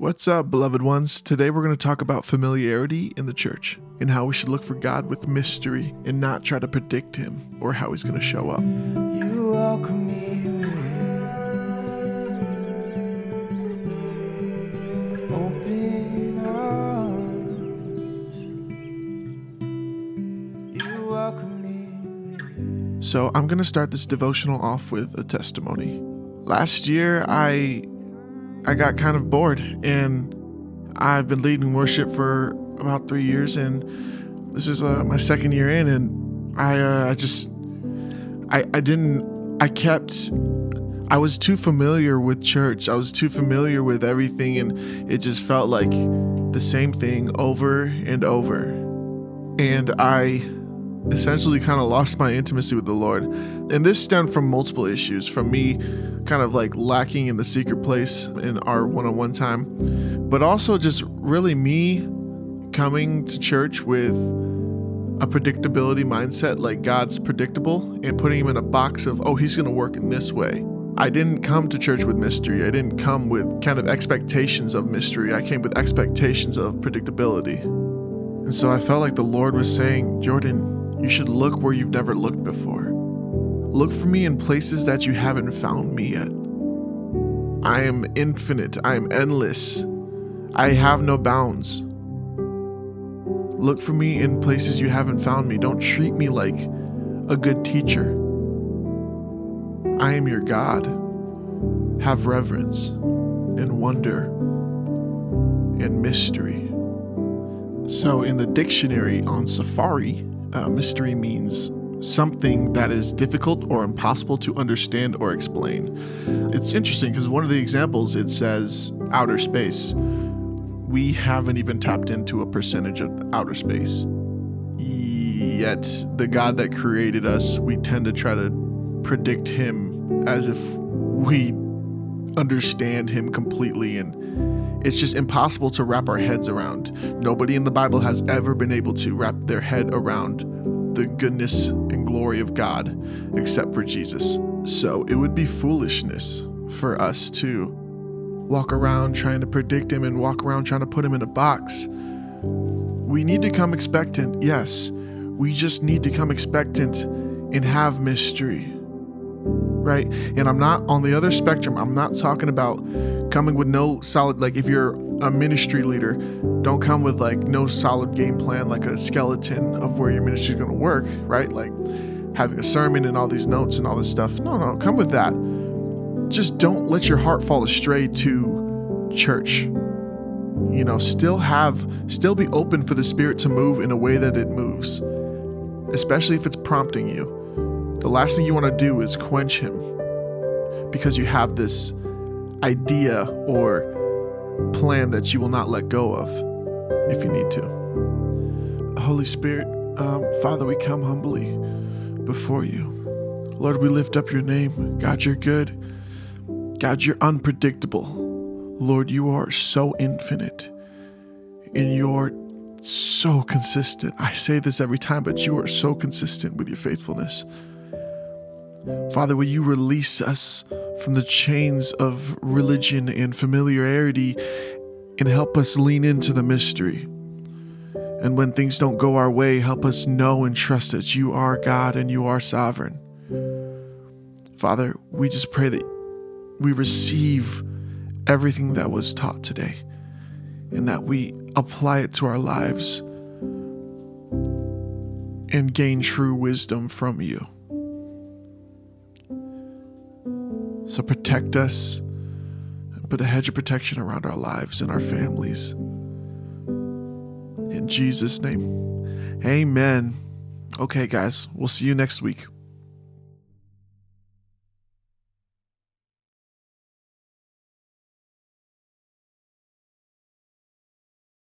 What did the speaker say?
What's up, beloved ones? Today we're going to talk about familiarity in the church and how we should look for God with mystery and not try to predict Him or how He's going to show up. You welcome me with open arms. You welcome me with So I'm going to start this devotional off with a testimony. Last year, I I got kind of bored, and I've been leading worship for about three years, and this is uh, my second year in, and I uh, I just I I didn't I kept I was too familiar with church. I was too familiar with everything, and it just felt like the same thing over and over, and I essentially kind of lost my intimacy with the Lord. And this stemmed from multiple issues, from me kind of like lacking in the secret place in our one on one time, but also just really me coming to church with a predictability mindset, like God's predictable, and putting him in a box of, oh, he's going to work in this way. I didn't come to church with mystery. I didn't come with kind of expectations of mystery. I came with expectations of predictability. And so I felt like the Lord was saying, Jordan, you should look where you've never looked before. Look for me in places that you haven't found me yet. I am infinite. I am endless. I have no bounds. Look for me in places you haven't found me. Don't treat me like a good teacher. I am your God. Have reverence and wonder and mystery. So, in the dictionary on Safari, uh, mystery means something that is difficult or impossible to understand or explain. It's interesting because one of the examples it says outer space. We haven't even tapped into a percentage of outer space. Yet, the God that created us, we tend to try to predict Him as if we understand Him completely and it's just impossible to wrap our heads around. Nobody in the Bible has ever been able to wrap their head around the goodness and glory of God except for Jesus. So it would be foolishness for us to walk around trying to predict Him and walk around trying to put Him in a box. We need to come expectant, yes. We just need to come expectant and have mystery right? And I'm not on the other spectrum. I'm not talking about coming with no solid, like if you're a ministry leader, don't come with like no solid game plan, like a skeleton of where your ministry is going to work, right? Like having a sermon and all these notes and all this stuff. No, no, come with that. Just don't let your heart fall astray to church. You know, still have, still be open for the Spirit to move in a way that it moves, especially if it's prompting you. The last thing you want to do is quench him because you have this idea or plan that you will not let go of if you need to. Holy Spirit, um, Father, we come humbly before you. Lord, we lift up your name. God, you're good. God, you're unpredictable. Lord, you are so infinite and you're so consistent. I say this every time, but you are so consistent with your faithfulness. Father, will you release us from the chains of religion and familiarity and help us lean into the mystery? And when things don't go our way, help us know and trust that you are God and you are sovereign. Father, we just pray that we receive everything that was taught today and that we apply it to our lives and gain true wisdom from you. So protect us and put a hedge of protection around our lives and our families. In Jesus' name, amen. Okay, guys, we'll see you next week.